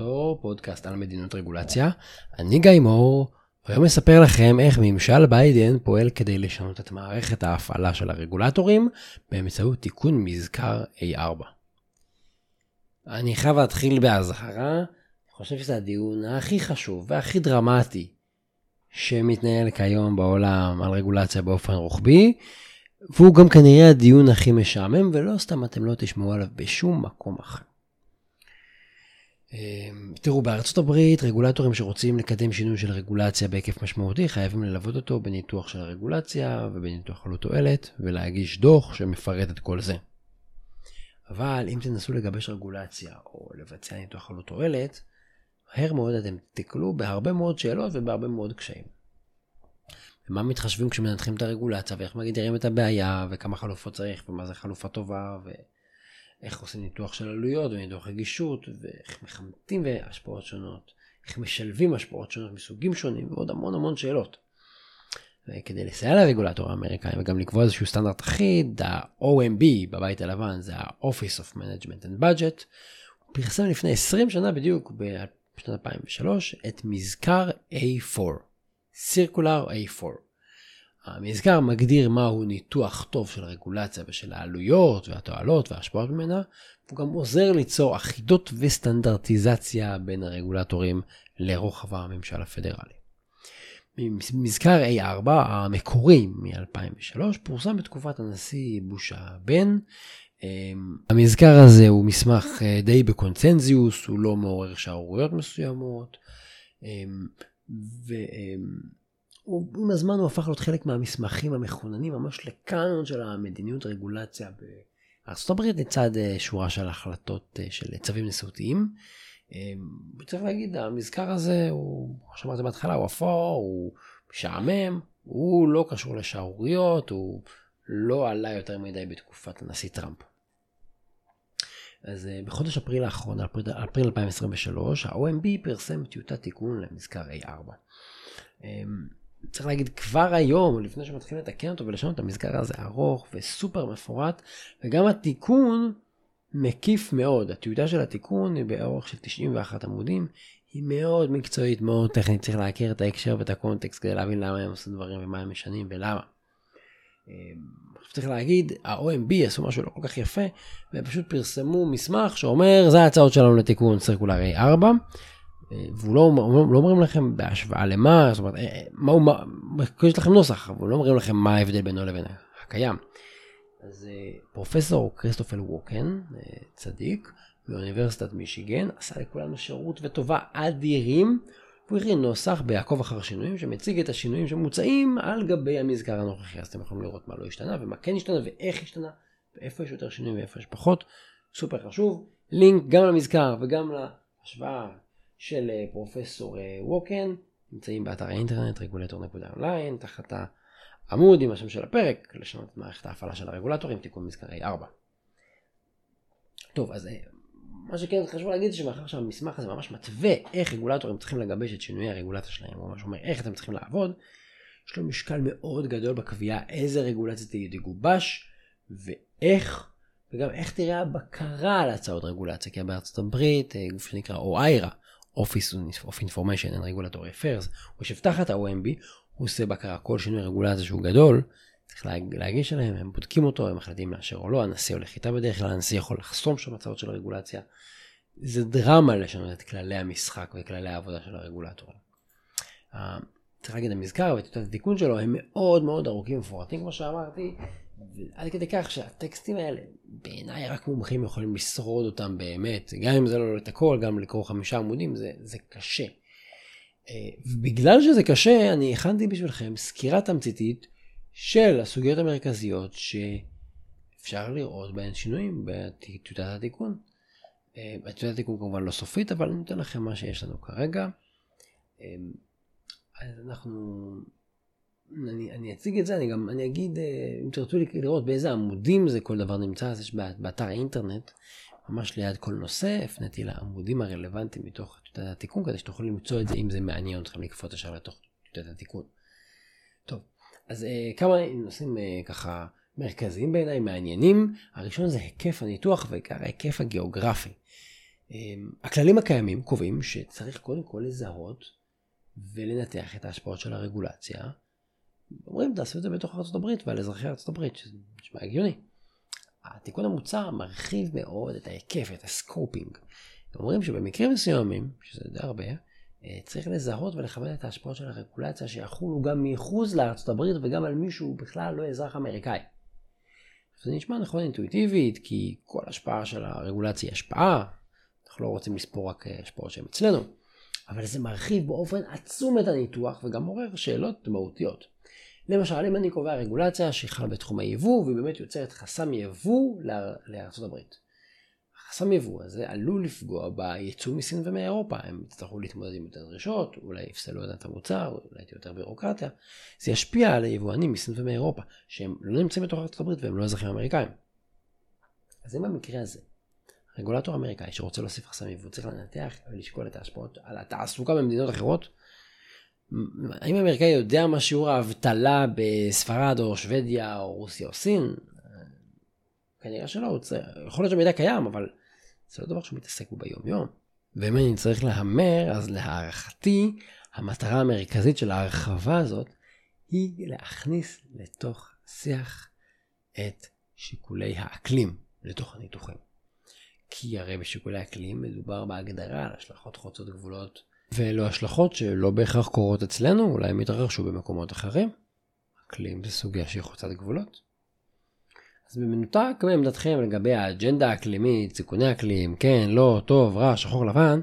רגולטור, פודקאסט על מדיניות רגולציה. אני גיא מור, והיום אספר לכם איך ממשל ביידן פועל כדי לשנות את מערכת ההפעלה של הרגולטורים באמצעות תיקון מזכר A4. אני חייב להתחיל באזהרה, אני חושב שזה הדיון הכי חשוב והכי דרמטי שמתנהל כיום בעולם על רגולציה באופן רוחבי, והוא גם כנראה הדיון הכי משעמם, ולא סתם אתם לא תשמעו עליו בשום מקום אחר. אמ, תראו, בארצות הברית רגולטורים שרוצים לקדם שינוי של רגולציה בהיקף משמעותי חייבים ללוות אותו בניתוח של הרגולציה ובניתוח עלות תועלת ולהגיש דוח שמפרט את כל זה. אבל אם תנסו לגבש רגולציה או לבצע ניתוח עלות תועלת, מהר מאוד אתם תקלו בהרבה מאוד שאלות ובהרבה מאוד קשיים. ומה מתחשבים כשמנתחים את הרגולציה ואיך מגדירים את הבעיה וכמה חלופות צריך ומה זה חלופה טובה ו... איך עושים ניתוח של עלויות וניתוח רגישות, ואיך מחמתים השפעות שונות, איך משלבים השפעות שונות מסוגים שונים, ועוד המון המון שאלות. וכדי לסייע לרגולטור האמריקאי וגם לקבוע איזשהו סטנדרט אחיד, ה-OMB בבית הלבן זה ה-Office of Management and Budget, הוא פרסם לפני 20 שנה בדיוק, בשנת 2003, את מזכר A4, Circular A4. המזכר מגדיר מהו ניתוח טוב של רגולציה ושל העלויות והתועלות וההשפעות ממנה, והוא גם עוזר ליצור אחידות וסטנדרטיזציה בין הרגולטורים לרוחב הממשל הפדרלי. מזכר A4 המקורי מ-2003 פורסם בתקופת הנשיא בוש הבן. אמ, המזכר הזה הוא מסמך אה, די בקונצנזיוס, הוא לא מעורר שערוריות מסוימות. אמ, ו... הוא, עם הזמן הוא הפך להיות חלק מהמסמכים המכוננים ממש לקאנון של המדיניות רגולציה בארה"ב לצד אה, שורה של החלטות אה, של צווים נשיאותיים. אה, צריך להגיד, המזכר הזה הוא, כמו שאמרתי בהתחלה, הוא אפור, הוא משעמם, הוא לא קשור לשערוריות, הוא לא עלה יותר מדי בתקופת הנשיא טראמפ. אז בחודש אפריל האחרון, אפריל 2023, ה-OMB פרסם טיוטת תיקון למזכר A4. צריך להגיד כבר היום, לפני שמתחילים לתקן אותו ולשנות את המסגר הזה ארוך וסופר מפורט, וגם התיקון מקיף מאוד. הטיוטה של התיקון היא באורך של 91 עמודים, היא מאוד מקצועית, מאוד טכנית, צריך להכיר את ההקשר ואת הקונטקסט כדי להבין למה הם עושים דברים ומה הם משנים ולמה. אמ, צריך להגיד, ה-OMB עשו משהו לא כל כך יפה, והם פשוט פרסמו מסמך שאומר, זה ההצעות שלנו לתיקון סרקולרי 4. והוא לא, לא אומרים לכם בהשוואה למה, זאת אומרת, אה, מה הוא, מה, יש לכם נוסח, אבל לא אומרים לכם מה ההבדל בינו לבין הקיים. אז אה, פרופסור כריסטופל ווקן, אה, צדיק, מאוניברסיטת מישיגן, עשה לכולנו שירות וטובה אדירים. הוא הכין נוסח בעקוב אחר שינויים שמציג את השינויים שמוצעים על גבי המזכר הנוכחי. אז אתם יכולים לראות מה לא השתנה ומה כן השתנה ואיך השתנה ואיפה יש יותר שינויים ואיפה יש פחות. סופר חשוב. לינק גם למזכר וגם להשוואה של אה, פרופסור אה, ווקן, נמצאים באתר האינטרנט רגולטור.אונליין, תחת העמוד עם השם של הפרק, לשנות את מערכת ההפעלה של הרגולטורים, תיקון מזכרי 4. טוב, אז אה, מה שכן חשוב להגיד זה שמאחר שהמסמך הזה ממש מתווה איך רגולטורים צריכים לגבש את שינויי הרגולציה שלהם, הוא ממש אומר איך אתם צריכים לעבוד, יש לו משקל מאוד גדול בקביעה איזה רגולציה תגובש ואיך, וגם איך תראה הבקרה על הצעות רגולציה, כי בארצות הברית גוף שנקרא OIRA, Office of Information and Regulatory Affairs, הוא יושב תחת ה-OMB, הוא עושה בקרה כל שינוי רגולציה שהוא גדול, צריך להגיש עליהם, הם בודקים אותו, הם מחליטים לאשר או לא, הנשיא הולך איתה בדרך כלל, הנשיא יכול לחסום שם הצעות של הרגולציה. זה דרמה לשנות את כללי המשחק וכללי העבודה של הרגולטור. צריך להגיד, המזכר וטיוטת התיקון שלו הם מאוד מאוד ארוכים ומפורטים כמו שאמרתי, עד כדי כך שהטקסטים האלה, בעיניי רק מומחים יכולים לשרוד אותם באמת, גם אם זה לא את הכל, גם לקרוא חמישה עמודים, זה, זה קשה. אה, בגלל שזה קשה, אני הכנתי בשבילכם סקירה תמציתית של הסוגיות המרכזיות שאפשר לראות בהן שינויים בטיוטת התיקון. אה, טיוטת התיקון כמובן לא סופית, אבל אני נותן לכם מה שיש לנו כרגע. אה, אז אנחנו אני, אני אציג את זה, אני גם, אני אגיד, אה, אם תרצו לראות באיזה עמודים זה כל דבר נמצא, אז יש באתר האינטרנט, ממש ליד כל נושא, הפניתי לעמודים הרלוונטיים מתוך טיוטת התיקון, כדי שתוכלו למצוא את זה, אם זה מעניין אתכם לקפוץ ישר לתוך טיוטת התיקון. טוב, אז אה, כמה נושאים אה, ככה מרכזיים בעיניי, מעניינים. הראשון זה היקף הניתוח ובעיקר ההיקף הגיאוגרפי. הכללים הקיימים קובעים שצריך קודם כל לזהות ולנתח את ההשפעות של הרגולציה. אומרים תעשו את זה בתוך ארה"ב ועל אזרחי ארה"ב, שזה נשמע הגיוני. התיקון המוצע מרחיב מאוד את ההיקף, את ה scoping. אומרים שבמקרים מסוימים, שזה די הרבה, אה, צריך לזהות ולכוון את ההשפעות של הרגולציה שיחולו גם מחוץ לארצות הברית וגם על מישהו בכלל לא אזרח אמריקאי. זה נשמע נכון אינטואיטיבית כי כל השפעה של הרגולציה היא השפעה, אנחנו לא רוצים לספור רק אה, השפעות שהן אצלנו, אבל זה מרחיב באופן עצום את הניתוח וגם מעורר שאלות מהותיות. למשל, אם אני קובע רגולציה שחלה בתחום היבוא והיא באמת יוצרת חסם יבוא הברית. החסם יבוא הזה עלול לפגוע בייצוא מסין ומאירופה, הם יצטרכו להתמודד עם יותר דרישות, אולי יפסלו את המוצר, אולי תהיה יותר בירוקרטיה. זה ישפיע על היבואנים מסין ומאירופה, שהם לא נמצאים בתוך הברית והם לא אזרחים אמריקאים. אז אם במקרה הזה, רגולטור אמריקאי שרוצה להוסיף חסם יבוא צריך לנתח ולשקול את ההשפעות על התעסוקה במדינות אחרות, האם האמריקאי יודע מה שיעור האבטלה בספרד או שוודיה או רוסיה או סין? כנראה שלא, הוא צריך, יכול להיות שהמידע קיים, אבל זה לא דבר שהוא מתעסק בו ביום יום. ואם אני צריך להמר, אז להערכתי, המטרה המרכזית של ההרחבה הזאת היא להכניס לתוך שיח את שיקולי האקלים לתוך הניתוחים. כי הרי בשיקולי אקלים מדובר בהגדרה על השלכות חוצות גבולות, ואלו השלכות שלא בהכרח קורות אצלנו, אולי הם יתרחשו במקומות אחרים. אקלים זה סוגיה שהיא חוצת גבולות. אז במנותק מעמדתכם לגבי האג'נדה האקלימית, סיכוני אקלים, כן, לא, טוב, רע, שחור, לבן,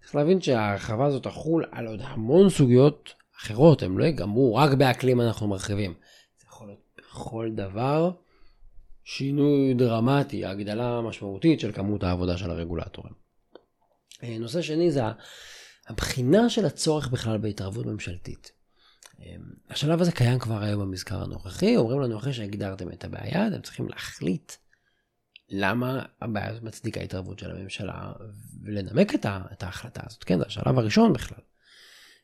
צריך להבין שההרחבה הזאת תחול על עוד המון סוגיות אחרות, הם לא יגמרו רק באקלים אנחנו מרחיבים. זה יכול להיות בכל דבר שינוי דרמטי, הגדלה משמעותית של כמות העבודה של הרגולטורים. אה, נושא שני זה הבחינה של הצורך בכלל בהתערבות ממשלתית. אמ, השלב הזה קיים כבר היום במזכר הנוכחי, אומרים לנו אחרי שהגדרתם את הבעיה, אתם צריכים להחליט למה הבעיה הזאת מצדיקה התערבות של הממשלה ולנמק את, ההחלטה הזאת. כן, זה השלב הראשון בכלל.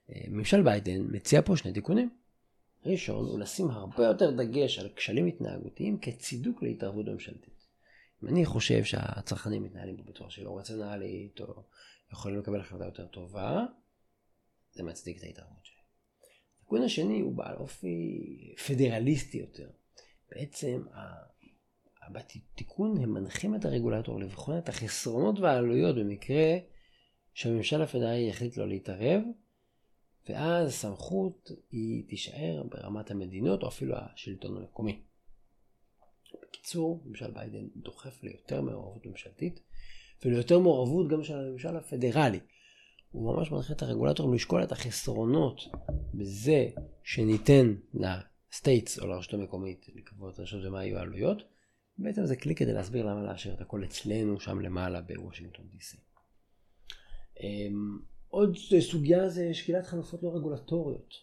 אמ, ממשל ביידן מציע פה שני תיקונים. ראשון הוא לשים הרבה יותר דגש על כשלים התנהגותיים כצידוק להתערבות ממשלתית. אם אני חושב שהצרכנים מתנהלים בצורה שלא רציונלית או יכולים לקבל החלטה יותר טובה, זה מצדיק את ההתערבות שלי. התיקון השני הוא בעל אופי פדרליסטי יותר. בעצם בתיקון הם מנחים את הרגולטור לבחון את החסרונות והעלויות במקרה שהממשל הפדרלי יחליט לא להתערב, ואז הסמכות היא תישאר ברמת המדינות או אפילו השלטון המקומי. בקיצור, ממשל ביידן דוחף ליותר מעורבות ממשלתית וליותר מעורבות גם של הממשל הפדרלי. הוא ממש מנחה את הרגולטורים לשקול את החסרונות בזה שניתן לסטייטס או לרשות המקומית לקבוע את הרשות ומה יהיו העלויות. בעצם זה כלי כדי להסביר למה לאשר את הכל אצלנו שם למעלה בוושינגטון די.סי. עוד סוגיה זה שקילת חלופות לא רגולטוריות.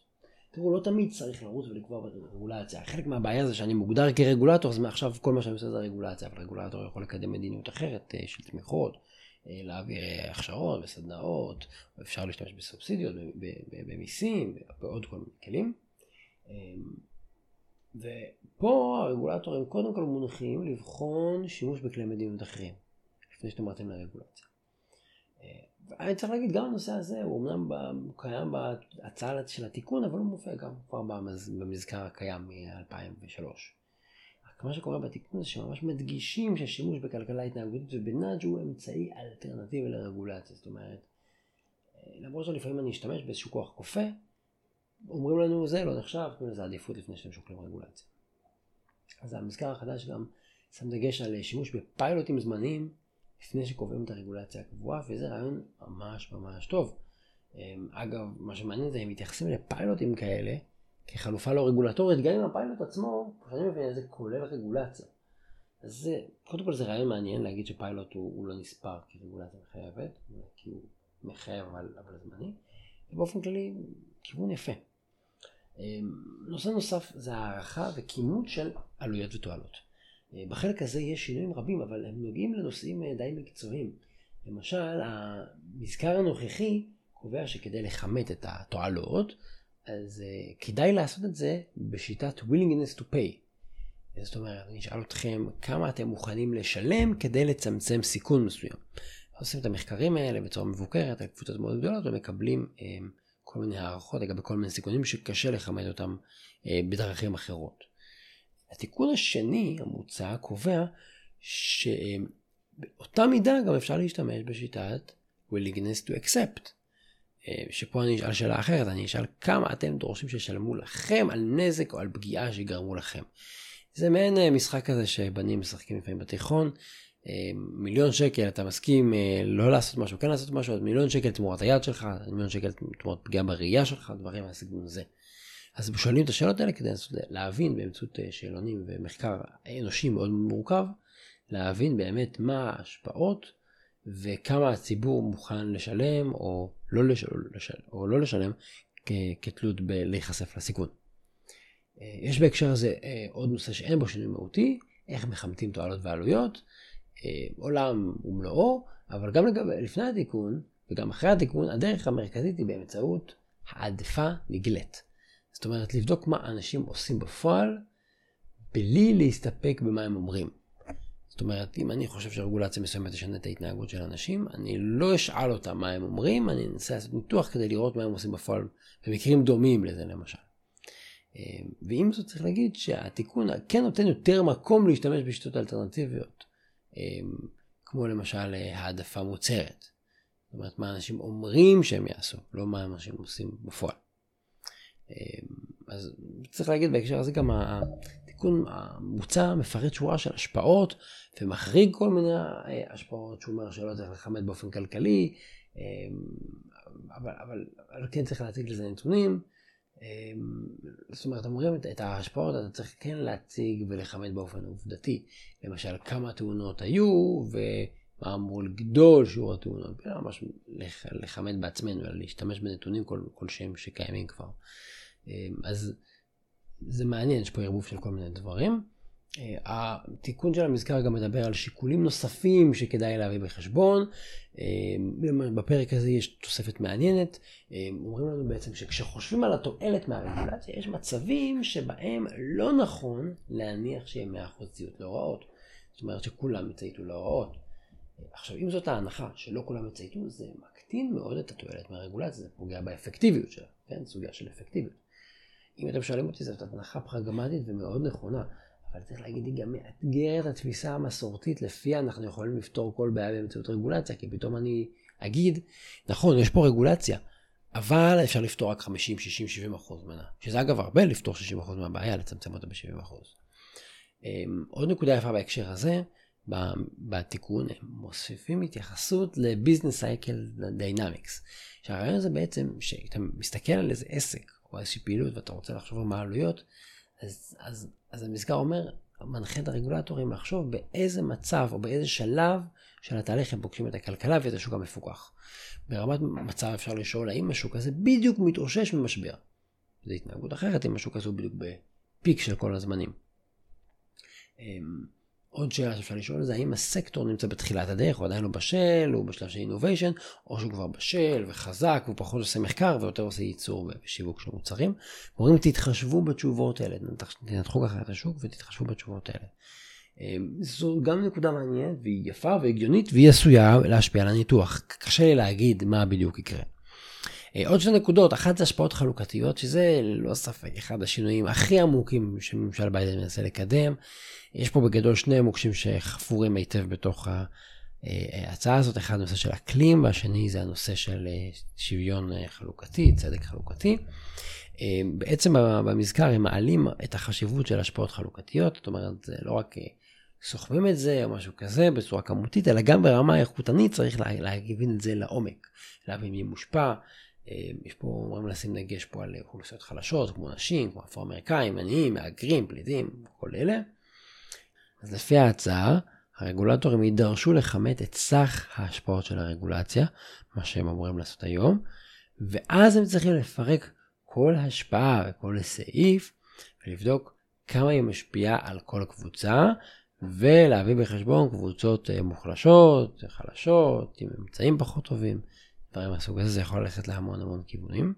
תראו, לא תמיד צריך לרוץ ולקבוע רגולציה. חלק מהבעיה זה שאני מוגדר כרגולטור, אז מעכשיו כל מה שאני עושה זה רגולציה, אבל רגולטור יכול לקדם מדיניות אחרת אה, של תמיכות, אה, להעביר אה, הכשרות וסדנאות, אפשר להשתמש בסובסידיות, במיסים, בעוד כל מיני כלים. אמ, ופה הרגולטורים קודם כל מונחים לבחון שימוש בכלי מדיניות אחרים, לפני שאתם רצים לרגולציה. אה, אני צריך להגיד, גם הנושא הזה הוא אמנם קיים בהצעה של התיקון, אבל הוא מופיע גם כבר במזכר הקיים מ-2003. מה שקורה בתיקון זה שממש מדגישים שהשימוש בכלכלה התנהגותית ובנאג' הוא אמצעי אלטרנטיבי לרגולציה. זאת אומרת, אה, למרות שלפעמים אני אשתמש באיזשהו כוח כופה, אומרים לנו זה לא נחשב, תנו לזה עדיפות לפני שאתם שוקלים רגולציה. אז המזכר החדש גם שם דגש על שימוש בפיילוטים זמניים לפני שקובעים את הרגולציה הקבועה, וזה רעיון ממש ממש טוב. אה, אגב, מה שמעניין זה הם מתייחסים לפיילוטים כאלה כחלופה לא רגולטורית, גם אם הפיילוט עצמו, אני מבין, זה כולל רגולציה. אז זה, קודם כל זה רעיון מעניין להגיד שפיילוט הוא, הוא לא נספר כרגולציה מחייבת, כי הוא מחייב אבל, אבל זמני, ובאופן כללי, כיוון יפה. אמ, נושא נוסף זה הערכה וכימות של עלויות ותועלות. אה, בחלק הזה יש שינויים רבים, אבל הם נוגעים לנושאים אה, די מקצועיים. למשל, המזכר הנוכחי קובע שכדי לכמת את התועלות, אז uh, כדאי לעשות את זה בשיטת willingness to pay. זאת אומרת, אני אשאל אתכם כמה אתם מוכנים לשלם כדי לצמצם סיכון מסוים. עושים את המחקרים האלה בצורה מבוקרת על קבוצות מאוד גדולות ומקבלים כל מיני הערכות לגבי כל מיני סיכונים שקשה לכמת אותם בדרכים אחרות. התיקון השני המוצע קובע שבאותה מידה גם אפשר להשתמש בשיטת willingness to accept. אה, שפה אני אשאל שאלה אחרת, אני אשאל כמה אתם דורשים שישלמו לכם על נזק או על פגיעה שיגרמו לכם. זה מעין אה, משחק כזה שבנים משחקים לפעמים בתיכון. אה, מיליון שקל אתה מסכים לא לעשות משהו, כן לעשות משהו, מיליון שקל תמורת היד שלך, מיליון שקל תמורת פגיעה בראייה שלך, דברים מהסגנון הזה. אז שואלים את השאלות האלה כדי להבין באמצעות שאלונים ומחקר אנושי מאוד מורכב, להבין באמת מה ההשפעות וכמה הציבור מוכן לשלם או לא, לשל, לשל, או לא לשלם כתלות בלהיחשף לסיכון. אה, יש בהקשר הזה אה, עוד נושא שאין בו שינוי מהותי, איך מחמתים תועלות ועלויות, אה, עולם ומלואו, אבל גם לגבי, לפני התיקון וגם אחרי התיקון, הדרך המרכזית היא באמצעות העדפה נגלית. זאת אומרת, לבדוק מה אנשים עושים בפועל, בלי להסתפק במה הם אומרים. זאת אומרת, אם אני חושב שרגולציה מסוימת תשנה את ההתנהגות של אנשים, אני לא אשאל אותם מה הם אומרים, אני אנסה לעשות ניתוח כדי לראות מה הם עושים בפועל, במקרים דומים לזה למשל. אה, ועם זאת צריך להגיד שהתיקון כן נותן יותר מקום להשתמש בשיטות אלטרנטיביות, אה, כמו למשל אה, העדפה מוצהרת. זאת אומרת, מה אנשים אומרים שהם יעשו, לא מה אנשים עושים בפועל. אז צריך להגיד בהקשר הזה גם התיקון המוצע מפרט שורה של השפעות ומחריג כל מיני אה, השפעות שהוא אומר שלא צריך לכמת באופן כלכלי, אה, אבל, אבל, אבל כן צריך להציג לזה נתונים. אה, זאת אומרת, אומרים את ההשפעות, אתה צריך כן להציג ולכמת באופן עובדתי. למשל, כמה תאונות היו ומה אמור לגדול שיעור התאונות. ממש לכמת בעצמנו, אלא להשתמש בנתונים כלשהם שקיימים כבר. אז זה מעניין, יש פה ערבוב של כל מיני דברים. אה, התיקון של המזכר גם מדבר על שיקולים נוספים שכדאי להביא בחשבון. אה, בפרק הזה יש תוספת מעניינת. אה, אומרים לנו בעצם שכשחושבים על התועלת מהרגולציה, יש מצבים שבהם לא נכון להניח שיהיה 100% ציות להוראות. זאת אומרת שכולם יצייתו להוראות. עכשיו, אם זאת ההנחה שלא כולם יצייתו, זה מקטין מאוד את התועלת מהרגולציה, זה פוגע באפקטיביות שלה, כן? סוגיה של אפקטיביות. אם אתם שואלים אותי, זאת הנחה פרגמטית ומאוד נכונה, אבל צריך להגיד, היא גם מאתגרת התפיסה המסורתית לפיה אנחנו יכולים לפתור כל בעיה באמצעות רגולציה, כי פתאום אני אגיד, נכון, יש פה רגולציה, אבל אפשר לפתור רק 50, 60, 70 אחוז ממנה, שזה אגב הרבה לפתור 60 אחוז מהבעיה, לצמצם אותה ב-70 אחוז. אמ, עוד נקודה יפה בהקשר הזה, בתיקון הם מוסיפים התייחסות ל business cycle dynamics. שהרעיון הזה בעצם, שאתה מסתכל על איזה עסק או איזושהי פעילות ואתה רוצה לחשוב על מה העלויות, אז, אז, אז המזכר אומר, מנחה את הרגולטורים לחשוב באיזה מצב או באיזה שלב של התהליך הם פוגשים את הכלכלה ואת השוק המפוקח. ברמת מצב אפשר לשאול האם השוק הזה בדיוק מתאושש ממשבר. זו התנהגות אחרת אם השוק הזה הוא בדיוק בפיק של כל הזמנים. עוד שאלה שאפשר לשאול זה האם הסקטור נמצא בתחילת הדרך, הוא עדיין לא בשל, הוא בשלב של אינוביישן, או שהוא כבר בשל וחזק, הוא פחות עושה מחקר ויותר עושה ייצור ושיווק של מוצרים. אומרים תתחשבו בתשובות האלה, תנתחו ככה את השוק ותתחשבו בתשובות האלה. אמ, זו גם נקודה מעניינת והיא יפה והגיונית והיא עשויה להשפיע על הניתוח. קשה לי להגיד מה בדיוק יקרה. אה, עוד שתי נקודות, אחת זה השפעות חלוקתיות, שזה לא ספק אחד השינויים הכי עמוקים שממשל ביידן מנסה לקדם. יש פה בגדול שני מוקשים שחפורים היטב בתוך ההצעה הזאת, אחד הנושא של אקלים והשני זה הנושא של אה, שוויון אה, חלוקתי, צדק חלוקתי. בעצם במזכר הם מעלים את החשיבות של השפעות חלוקתיות, זאת אומרת זה לא רק סוחבים את זה או משהו כזה בצורה כמותית, אלא גם ברמה האיכותנית צריך להבין את זה לעומק, להבין מי מושפע, אה, יש פה, אומרים לשים דגש פה על אוכלוסיות חלשות, כמו נשים, כמו אפרו-אמריקאים, עניים, מהגרים, פליטים, כל אלה. אז לפי ההצעה, הרגולטורים יידרשו לכמת את סך ההשפעות של הרגולציה, מה שהם אמורים לעשות היום, ואז הם צריכים לפרק כל השפעה וכל סעיף, ולבדוק כמה היא משפיעה על כל קבוצה, ולהביא בחשבון קבוצות אה, מוחלשות, חלשות, עם אמצעים פחות טובים. דברים מהסוג הזה, זה יכול ללכת להמון המון כיוונים.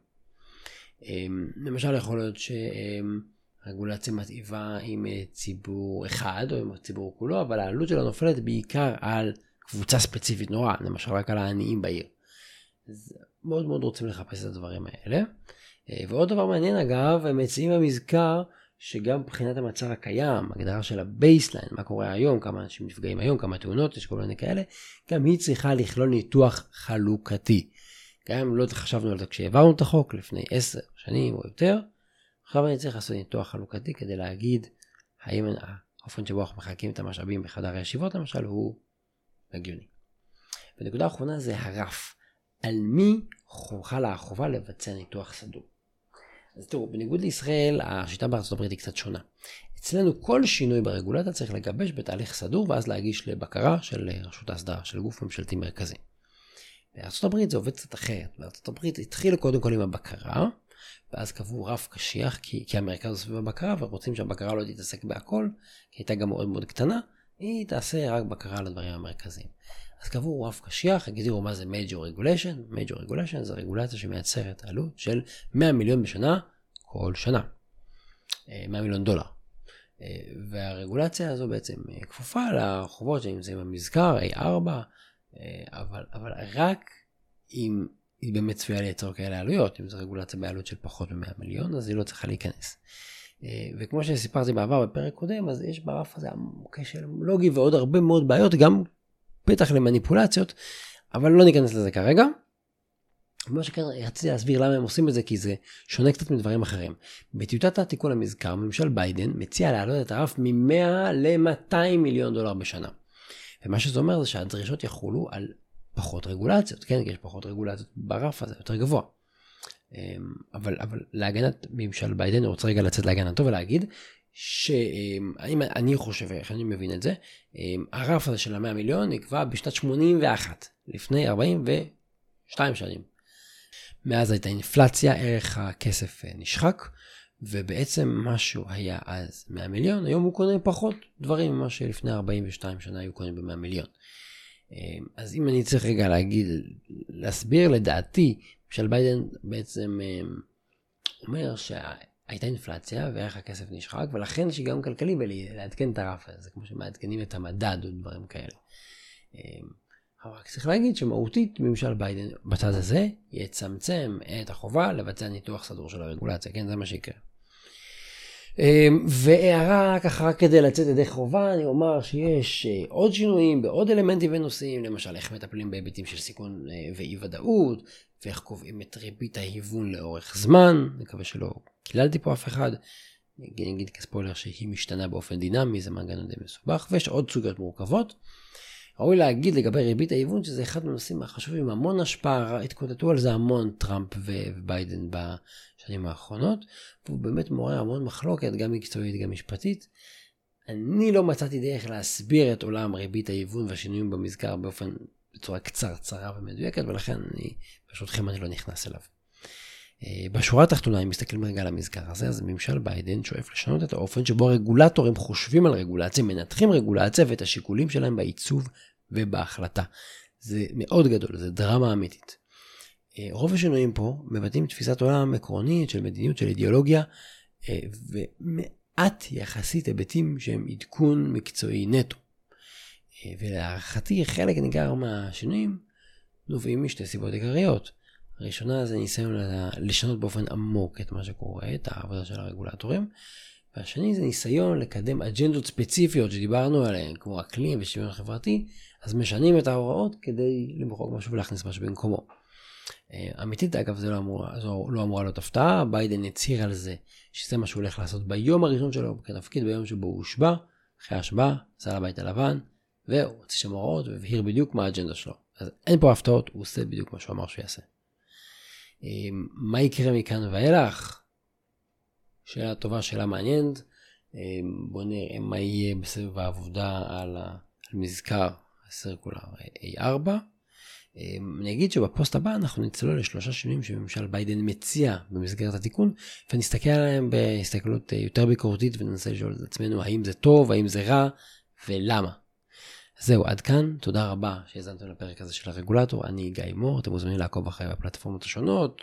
אמ, למשל יכול להיות שרגולציה מיטיבה עם ציבור אחד או עם הציבור כולו, אבל העלות שלה נופלת בעיקר על קבוצה ספציפית נורא, למשל רק על העניים בעיר. אז מאוד מאוד רוצים לחפש את הדברים האלה. אה, ועוד דבר מעניין אגב, הם מציעים במזכר שגם מבחינת המצב הקיים, הגדרה של ה baseline, מה קורה היום, כמה אנשים נפגעים היום, כמה תאונות, יש כל מיני כאלה, גם היא צריכה לכלול ניתוח חלוקתי. גם אם לא חשבנו על זה כשהעברנו את החוק לפני עשר שנים או יותר, עכשיו אני צריך לעשות ניתוח חלוקתי כדי להגיד האם האופן שבו אנחנו מחלקים את המשאבים בחדר הישיבות למשל הוא הגיוני. ונקודה אחרונה זה הרף. על מי חלה החובה לבצע ניתוח סדור. אז תראו, בניגוד לישראל, השיטה בארצות הברית היא קצת שונה. אצלנו כל שינוי ברגולציה צריך לגבש בתהליך סדור ואז להגיש לבקרה של רשות ההסדרה, של גוף ממשלתי מרכזי. בארצות הברית זה עובד קצת אחרת. בארצות הברית התחילו קודם כל עם הבקרה, ואז קבעו רף קשיח, כי, כי המרכז סביב הבקרה, ורוצים שהבקרה לא תתעסק בהכל, כי הייתה גם מאוד מאוד קטנה, היא תעשה רק בקרה על הדברים המרכזיים. אז קבעו רף קשיח, הגדירו מה זה major regulation, major regulation זה רגולציה שמייצרת עלות של 100 מיליון בשנה, כל שנה. 100 אה, מיליון דולר. אה, והרגולציה הזו בעצם אה, כפופה לחובות שנמצאים במזכר, A4, אבל, אבל רק אם היא באמת צפויה לייצר כאלה עלויות, אם זו רגולציה בעלות של פחות מ-100 מיליון, אז היא לא צריכה להיכנס. וכמו שסיפרתי בעבר בפרק קודם, אז יש ברף הזה כשל לוגי ועוד הרבה מאוד בעיות, גם פתח למניפולציות, אבל לא ניכנס לזה כרגע. מה שכן רציתי להסביר למה הם עושים את זה כי זה שונה קצת מדברים אחרים. בטיוטת התיקון המזכר ממשל ביידן מציע להעלות את הרף מ-100 ל-200 מיליון דולר בשנה. ומה שזה אומר זה שהדרישות יחולו על פחות רגולציות, כן? יש פחות רגולציות ברף הזה יותר גבוה. אמ, אבל, אבל להגנת ממשל ביידן, אני רוצה רגע לצאת להגנתו ולהגיד שאם אני חושב, איך אני מבין את זה, הרף הזה של המאה מיליון נקבע בשנת 81, לפני 42 שנים. מאז הייתה אינפלציה, ערך הכסף אה, נשחק, ובעצם מה שהוא היה אז 100 מיליון, היום הוא קונה פחות דברים ממה שלפני 42 שנה היו קונים ב-100 מיליון. אמ, אז אם אני צריך רגע להגיד, להסביר לדעתי, של ביידן בעצם אמ, אומר שה... הייתה אינפלציה וערך הכסף נשחק, ולכן יש היגיון כלכלי בלעדכן את הרף הזה, כמו שמעדכנים את המדד או דברים כאלה. אמ, אבל רק צריך להגיד שמהותית ממשל ביידן בצד הזה יצמצם את החובה לבצע ניתוח סדור של הרגולציה, כן, זה מה שיקרה. אמ, והערה ככה רק כדי לצאת ידי חובה, אני אומר שיש אה, עוד שינויים בעוד אלמנטים ונושאים, למשל איך מטפלים בהיבטים של סיכון אה, ואי ודאות, ואיך קובעים את ריבית ההיוון לאורך זמן, מקווה שלא קיללתי פה אף אחד, אני אגיד כספוילר שהיא משתנה באופן דינמי, זה מנגנון די מסובך, ויש עוד סוגיות מורכבות. ראוי להגיד לגבי ריבית ההיוון שזה אחד מהנושאים החשובים, המון השפעה, התקוטטו על זה המון טראמפ וביידן בשנים האחרונות, והוא באמת מעורר המון מחלוקת, גם מקצועית, גם משפטית. אני לא מצאתי דרך להסביר את עולם ריבית ההיוון והשינויים במזכר באופן, בצורה קצרצרה ומדויקת, ולכן אני, ברשותכם אני לא נכנס אליו. אה, בשורה התחתונה, אם מסתכלים רגע על המזכר הזה, אז ממשל ביידן שואף לשנות את האופן שבו הרגולטורים חושבים על רגולציה, מנתחים רגולציה ואת השיקולים שלהם בעיצוב ובהחלטה. זה מאוד גדול, זה דרמה אמיתית. אה, רוב השינויים פה מבטאים תפיסת עולם עקרונית של מדיניות, של אידיאולוגיה, אה, ומעט יחסית היבטים שהם עדכון מקצועי נטו. ולהערכתי חלק ניכר מהשינויים נובעים משתי סיבות עיקריות. הראשונה זה ניסיון לשנות באופן עמוק את מה שקורה, את העבודה של הרגולטורים. והשני זה ניסיון לקדם אג'נדות ספציפיות שדיברנו עליהן, כמו אקלים ושוויון חברתי, אז משנים את ההוראות כדי למחוק משהו ולהכניס משהו במקומו. אה, אמיתית אגב זה לא אמור, זו לא אמורה להיות הפתעה, ביידן הצהיר על זה שזה מה שהוא הולך לעשות ביום הראשון שלו כתפקיד, ביום שבו הוא הושבע, אחרי ההשבעה, עשה לבית הלבן, והוא הוציא שם הוראות והבהיר בדיוק מה האג'נדה שלו. אז אין פה הפתעות, הוא עושה בדיוק מה שהוא אמר שהוא יעשה. אמ, מה יקרה מכאן ואילך? שאלה טובה, שאלה מעניינת. אמ, בואו נראה מה יהיה בסבב העבודה על, מזכר הסרקולר A4. אמ, אני אגיד שבפוסט הבא אנחנו נצלול לשלושה שינויים שממשל ביידן מציע במסגרת התיקון ונסתכל עליהם בהסתכלות יותר ביקורתית וננסה לשאול את עצמנו האם זה טוב, האם זה רע ולמה. זהו, עד כאן, תודה רבה שהאזנתם לפרק הזה של הרגולטור, אני גיא מור, אתם מוזמנים לעקוב אחרי בפלטפורמות השונות,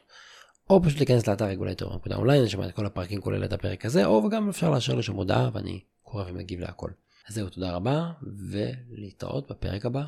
או פשוט להיכנס לאתר רגולטור.אונליין, אני שומע את כל הפרקים כולל את הפרק הזה, או גם אפשר לאשר לשם הודעה ואני קורא ומגיב להכל. אז זהו, תודה רבה, ולהתראות בפרק הבא.